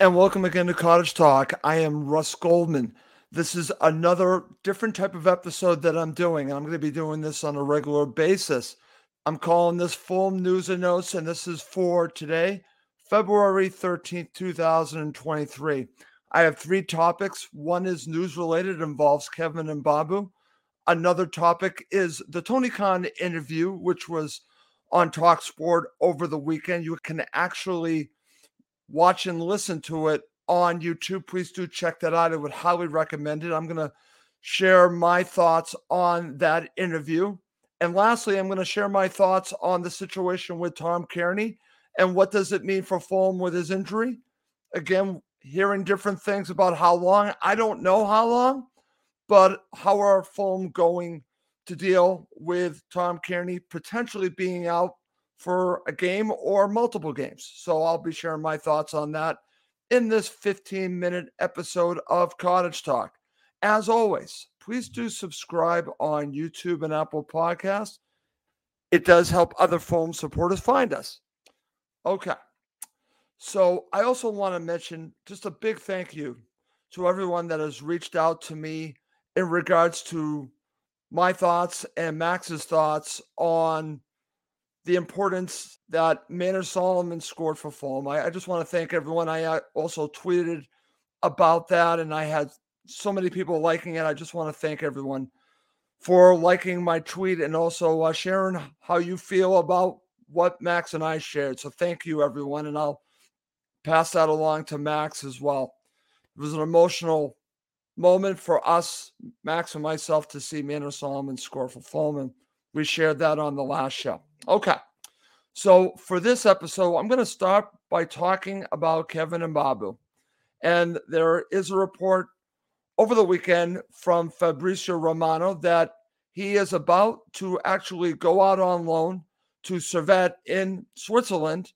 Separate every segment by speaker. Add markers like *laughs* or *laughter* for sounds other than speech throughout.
Speaker 1: And welcome again to Cottage Talk. I am Russ Goldman. This is another different type of episode that I'm doing. and I'm going to be doing this on a regular basis. I'm calling this Full News and Notes, and this is for today, February 13th, 2023. I have three topics. One is news related, involves Kevin Mbabu. Another topic is the Tony Khan interview, which was on Talk Sport over the weekend. You can actually watch and listen to it on YouTube. Please do check that out. I would highly recommend it. I'm going to share my thoughts on that interview. And lastly, I'm going to share my thoughts on the situation with Tom Cairney and what does it mean for Fulham with his injury. Again, hearing different things about how long. I don't know how long, but how are Fulham going to deal with Tom Cairney potentially being out for a game or multiple games. So I'll be sharing my thoughts on that in this 15 minute episode of Cottage Talk. As always, please do subscribe on YouTube and Apple Podcasts. It does help other Fulham supporters find us. Okay. So I also want to mention just a big thank you to everyone that has reached out to me in regards to my thoughts and Max's thoughts on the importance that Manor Solomon scored for Fulham. I, I just want to thank everyone. I uh, also tweeted about that, and I had so many people liking it. I just want to thank everyone for liking my tweet and also uh, sharing how you feel about what Max and I shared. So thank you, everyone, and I'll pass that along to Max as well. It was an emotional moment for us, Max and myself, to see Manor Solomon score for Fulham, and we shared that on the last show. Okay. So for this episode, I'm going to start by talking about Kevin Mbabu. And there is a report over the weekend from Fabrizio Romano that he is about to actually go out on loan to Servette in Switzerland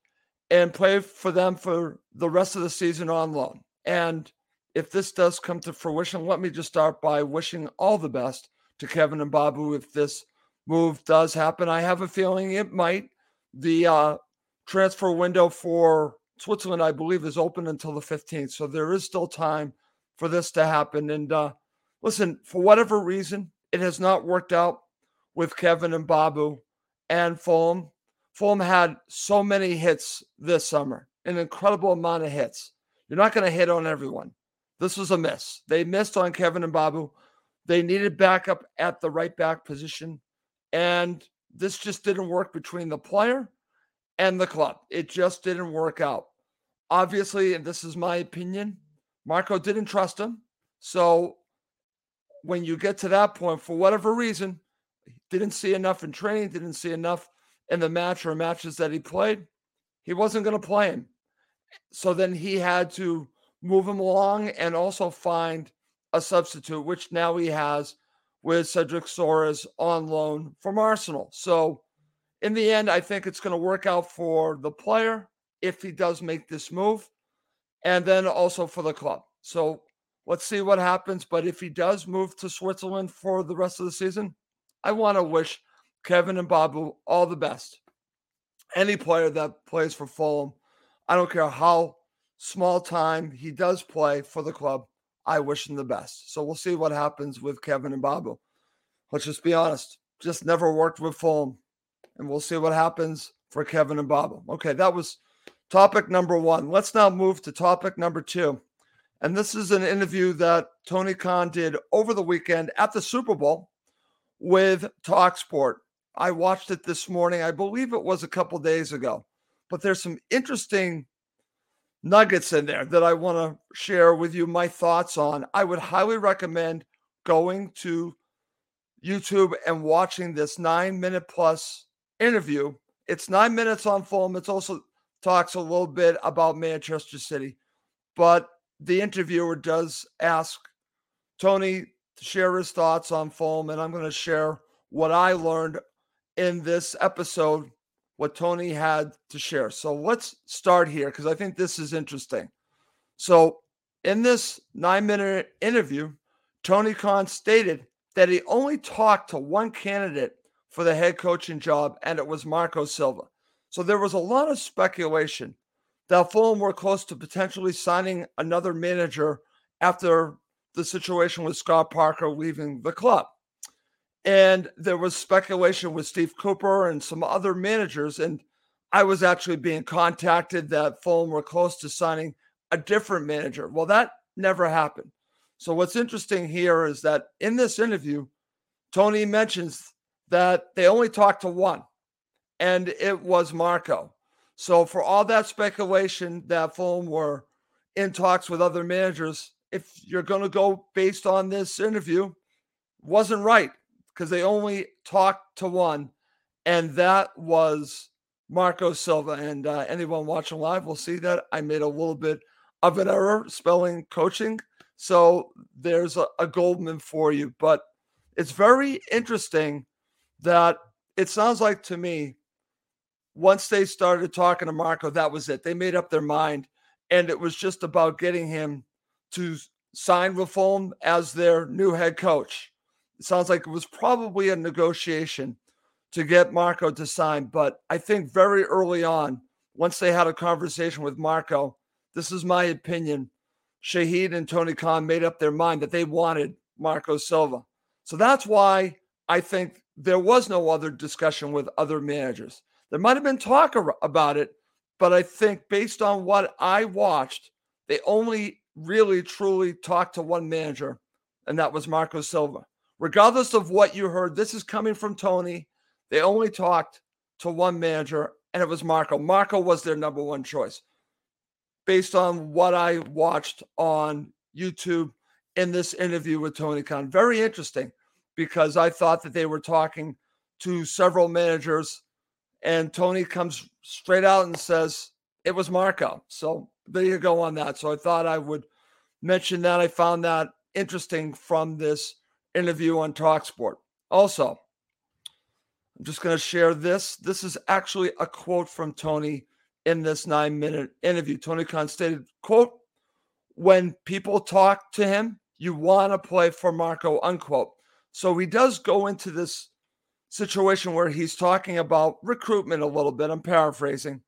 Speaker 1: and play for them for the rest of the season on loan. And if this does come to fruition, let me just start by wishing all the best to Kevin Mbabu if this move does happen. I have a feeling it might. The uh, transfer window for Switzerland, I believe, is open until the 15th. So there is still time for this to happen. And uh, listen, for whatever reason, it has not worked out with Kevin Mbabu and Fulham. Fulham had so many hits this summer, an incredible amount of hits. You're not going to hit on everyone. This was a miss. They missed on Kevin Mbabu. They needed backup at the right back position. And this just didn't work between the player and the club. It just didn't work out. Obviously, and this is my opinion, Marco didn't trust him. So when you get to that point, for whatever reason, didn't see enough in training, didn't see enough in the match or matches that he played, he wasn't going to play him. So then he had to move him along and also find a substitute, which now he has with Cedric Soares on loan from Arsenal. So, in the end, I think it's going to work out for the player if he does make this move, and then also for the club. So, let's see what happens. But if he does move to Switzerland for the rest of the season, I want to wish Kevin Mbabu all the best. Any player that plays for Fulham, I don't care how small time he does play for the club. I wish him the best. So we'll see what happens with Kevin Mbabu. Let's just be honest. Just never worked with Fulham. And we'll see what happens for Kevin Mbabu. Okay, that was topic number one. Let's now move to topic number two. And this is an interview that Tony Khan did over the weekend at the Super Bowl with Talksport. I watched it this morning. I believe it was a couple days ago. But there's some interesting nuggets in there that I want to share with you my thoughts on. I would highly recommend going to YouTube and watching this nine minute plus interview. It's nine minutes on Fulham. It also talks a little bit about Manchester City, but the interviewer does ask Tony to share his thoughts on Fulham, and I'm going to share what I learned in this episode what Tony had to share. So let's start here because I think this is interesting. So, in this nine minute interview, Tony Khan stated that he only talked to one candidate for the head coaching job, and it was Marco Silva. So, there was a lot of speculation that Fulham were close to potentially signing another manager after the situation with Scott Parker leaving the club. And there was speculation with Steve Cooper and some other managers. And I was actually being contacted that Fulham were close to signing a different manager. Well, that never happened. So, what's interesting here is that in this interview, Tony mentions that they only talked to one, and it was Marco. So, for all that speculation that Fulham were in talks with other managers, if you're going to go based on this interview, wasn't right because they only talked to one, and that was Marco Silva. And uh, anyone watching live will see that I made a little bit of an error spelling coaching. So there's a, a Goldman for you. But it's very interesting that it sounds like to me, once they started talking to Marco, that was it. They made up their mind. And it was just about getting him to sign with Fulham as their new head coach. It sounds like it was probably a negotiation to get Marco to sign. But I think very early on, once they had a conversation with Marco, this is my opinion. Shahid and Tony Khan made up their mind that they wanted Marco Silva. So that's why I think there was no other discussion with other managers. There might have been talk about it, but I think based on what I watched, they only really truly talked to one manager, and that was Marco Silva regardless of what you heard, this is coming from Tony. They only talked to one manager, and it was Marco. Marco was their number one choice based on what I watched on YouTube in this interview with Tony Khan. Very interesting because I thought that they were talking to several managers, and Tony comes straight out and says it was Marco. So there you go on that. So I thought I would mention that. I found that interesting from this interview on Talksport. Also, I'm just going to share this. This is actually a quote from Tony in this nine minute interview. Tony Khan stated, quote, when people talk to him, you want to play for Marco, unquote. So he does go into this situation where he's talking about recruitment a little bit. I'm paraphrasing,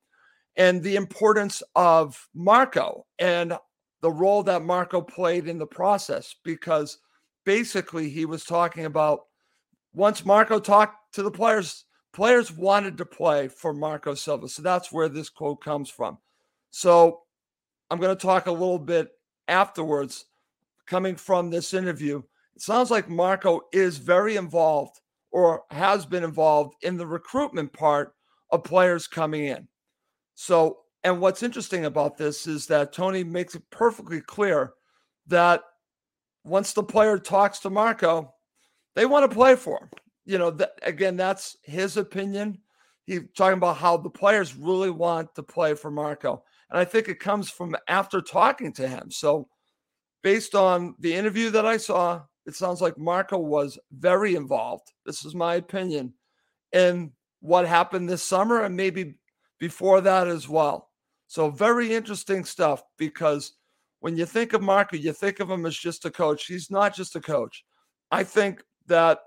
Speaker 1: and the importance of Marco and the role that Marco played in the process because basically he was talking about once Marco talked to the players, players wanted to play for Marco Silva. So that's where this quote comes from. So I'm going to talk a little bit afterwards, coming from this interview. It sounds like Marco is very involved or has been involved in the recruitment part of players coming in. So, and what's interesting about this is that Tony makes it perfectly clear that once the player talks to Marco, they want to play for him. You know, that, again, that's his opinion. He's talking about how the players really want to play for Marco. And I think it comes from after talking to him. So based on the interview that I saw, it sounds like Marco was very involved. This is my opinion in what happened this summer and maybe before that as well. So, very interesting stuff because when you think of Marco, you think of him as just a coach. He's not just a coach. I think that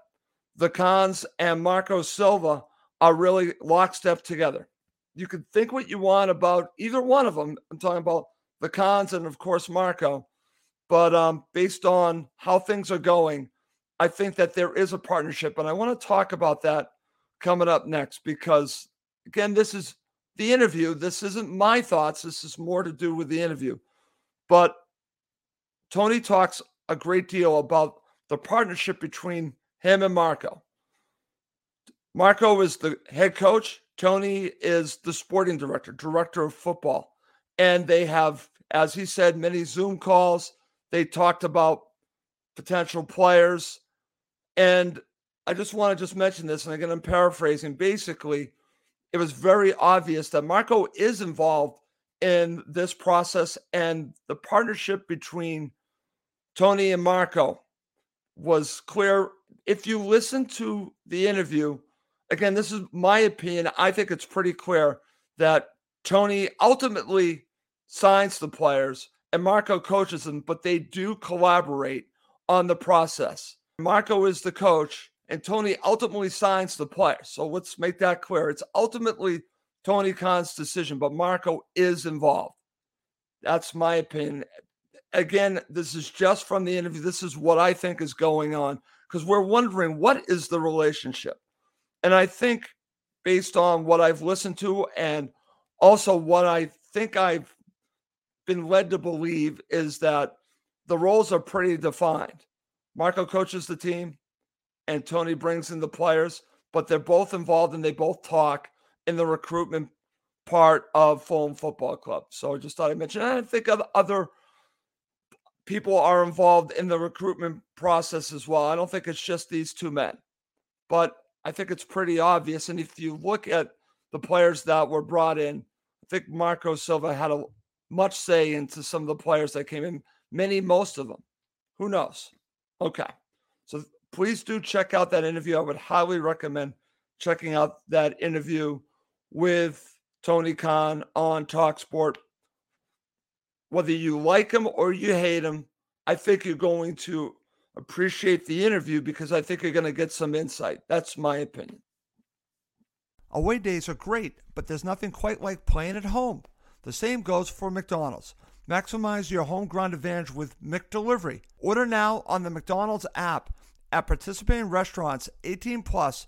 Speaker 1: the Khans and Marco Silva are really lockstep together. You can think what you want about either one of them. I'm talking about the Khans and, of course, Marco. But um, based on how things are going, I think that there is a partnership. And I want to talk about that coming up next because, again, this is the interview. This isn't my thoughts. This is more to do with the interview. But Tony talks a great deal about the partnership between him and Marco. Marco is the head coach. Tony is the sporting director, director of football. And they have, as he said, many Zoom calls. They talked about potential players. And I just want to just mention this, and again, I'm paraphrasing. Basically, it was very obvious that Marco is involved in this process, and the partnership between Tony and Marco was clear. If you listen to the interview, again, this is my opinion. I think it's pretty clear that Tony ultimately signs the players and Marco coaches them, but they do collaborate on the process. Marco is the coach, and Tony ultimately signs the players. So let's make that clear. It's ultimately Tony Khan's decision, but Marco is involved. That's my opinion. Again, this is just from the interview. This is what I think is going on because we're wondering what is the relationship. And I think, based on what I've listened to and also what I think I've been led to believe, is that the roles are pretty defined. Marco coaches the team, and Tony brings in the players, but they're both involved and they both talk in the recruitment part of Fulham Football Club. So I just thought I'd mention. I think other people are involved in the recruitment process as well. I don't think it's just these two men, but I think it's pretty obvious. And if you look at the players that were brought in, I think Marco Silva had a much say into some of the players that came in, many, most of them. Who knows? Okay. So please do check out that interview. I would highly recommend checking out that interview with Tony Khan on Talksport. Whether you like him or you hate him, I think you're going to appreciate the interview because I think you're going to get some insight. That's my opinion. Away days are great, but there's nothing quite like playing at home. The same goes for McDonald's. Maximize your home ground advantage with McDelivery. Order now on the McDonald's app at participating restaurants 18 plus.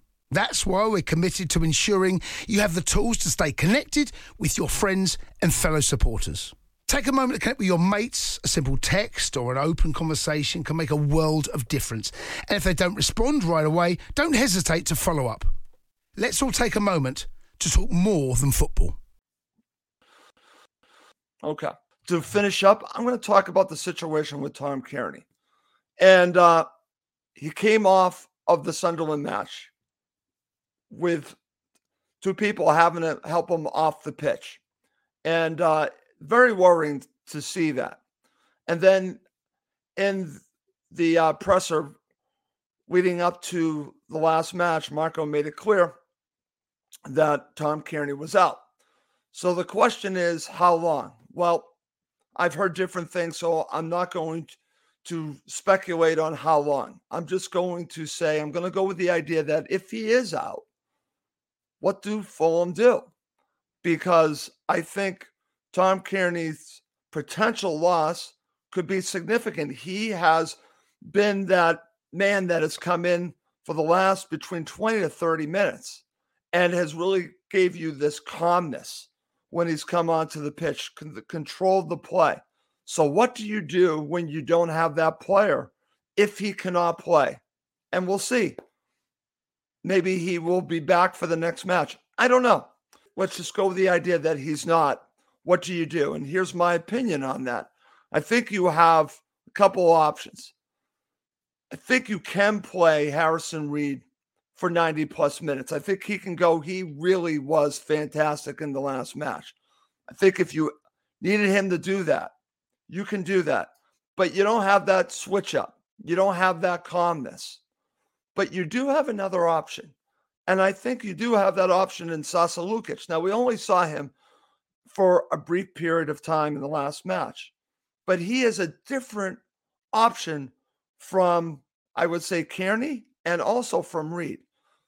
Speaker 2: That's why we're committed to ensuring you have the tools to stay connected with your friends and fellow supporters. Take a moment to connect with your mates. A simple text or an open conversation can make a world of difference. And if they don't respond right away, don't hesitate to follow up. Let's all take a moment to talk more than football.
Speaker 1: Okay. To finish up, I'm going to talk about the situation with Tom Cairney. And uh, he came off of the Sunderland match with two people having to help him off the pitch. And uh, very worrying to see that. And then in the uh, presser leading up to the last match, Marco made it clear that Tom Cairney was out. So the question is, how long? Well, I've heard different things, so I'm not going to speculate on how long. I'm just going to say, I'm going to go with the idea that if he is out, what do Fulham do? Because I think Tom Cairney's potential loss could be significant. He has been that man that has come in for the last between 20 to 30 minutes and has really gave you this calmness when he's come onto the pitch, controlled the play. So what do you do when you don't have that player if he cannot play. And we'll see. Maybe he will be back for the next match. I don't know. Let's just go with the idea that he's not. What do you do? And here's my opinion on that. I think you have a couple options. I think you can play Harrison Reed for 90 plus minutes. I think he can go. He really was fantastic in the last match. I think if you needed him to do that, you can do that. But you don't have that switch up. You don't have that calmness. But you do have another option. And I think you do have that option in Sasa Lukic. Now, we only saw him for a brief period of time in the last match, but he is a different option from, I would say, Cairney and also from Reed.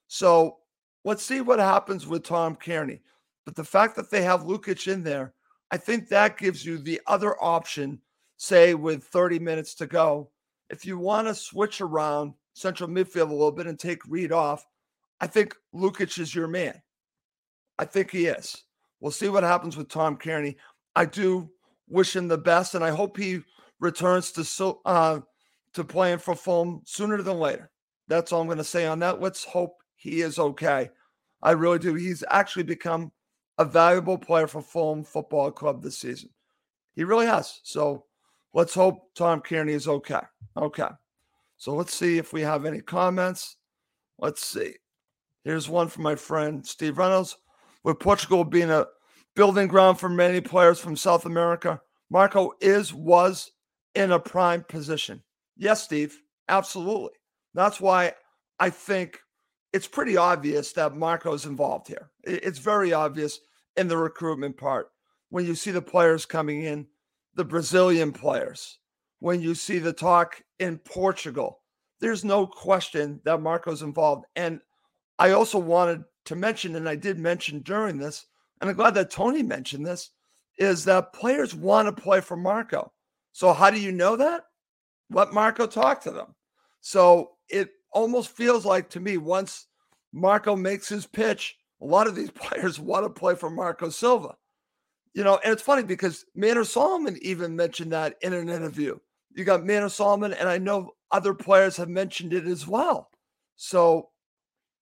Speaker 1: So let's see what happens with Tom Cairney. But the fact that they have Lukic in there, I think that gives you the other option, say with 30 minutes to go. If you want to switch around central midfield a little bit and take Reed off, I think Lukic is your man. I think he is. We'll see what happens with Tom Cairney. I do wish him the best, and I hope he returns to so uh, to playing for Fulham sooner than later. That's all I'm going to say on that. Let's hope he is okay. I really do. He's actually become a valuable player for Fulham Football Club this season. He really has. So let's hope Tom Cairney is okay. Okay. So let's see if we have any comments. Let's see. Here's one from my friend Steve Reynolds. With Portugal being a building ground for many players from South America, Marco is, was in a prime position. Yes, Steve, absolutely. That's why I think it's pretty obvious that Marco's involved here. It's very obvious in the recruitment part when you see the players coming in, the Brazilian players, when you see the talk in Portugal. There's no question that Marco's involved. And I also wanted to mention, and I did mention during this, and I'm glad that Tony mentioned this, is that players want to play for Marco. So how do you know that? Let Marco talk to them. So it almost feels like to me once Marco makes his pitch, a lot of these *laughs* players want to play for Marco Silva. You know, and it's funny because Manor Solomon even mentioned that in an interview. You got Manor Solomon, and I know other players have mentioned it as well. So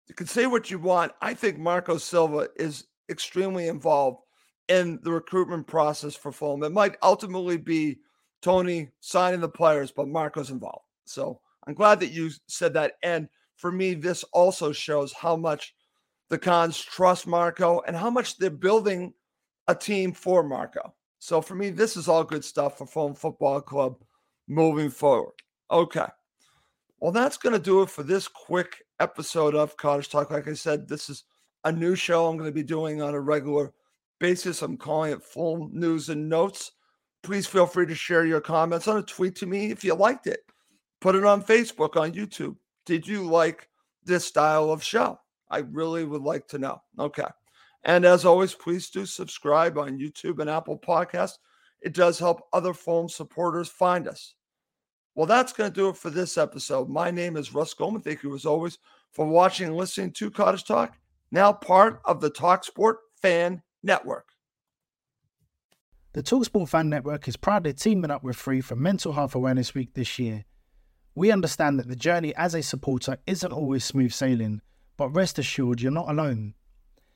Speaker 1: you can say what you want. I think Marco Silva is extremely involved in the recruitment process for Fulham. It might ultimately be Tony signing the players, but Marco's involved. So I'm glad that you said that. And for me, this also shows how much the Khans trust Marco and how much they're building a team for Marco. So for me, this is all good stuff for Fulham Football Club moving forward. Okay. Well, that's going to do it for this quick episode of Cottage Talk. Like I said, this is a new show I'm going to be doing on a regular basis. I'm calling it Full News and Notes. Please feel free to share your comments on a tweet to me if you liked it. Put it on Facebook, on YouTube. Did you like this style of show? I really would like to know. Okay. And as always, please do subscribe on YouTube and Apple Podcasts. It does help other Fulham supporters find us. Well, that's going to do it for this episode. My name is Russ Goldman. Thank you, as always, for watching and listening to Cottage Talk, now part of the TalkSport Fan Network.
Speaker 3: The TalkSport Fan Network is proudly teaming up with Free for Mental Health Awareness Week this year. We understand that the journey as a supporter isn't always smooth sailing, but rest assured you're not alone.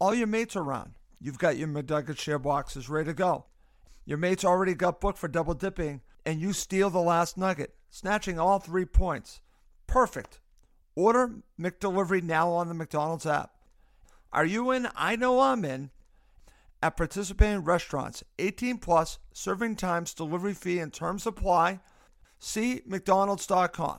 Speaker 1: All your mates are around. You've got your McNugget share boxes ready to go. Your mates already got booked for double dipping, and you steal the last nugget, snatching all three points. Perfect. Order McDelivery now on the McDonald's app. Are you in? I know I'm in at participating restaurants. 18 plus, serving times, delivery fee, and terms apply. See McDonald's.com.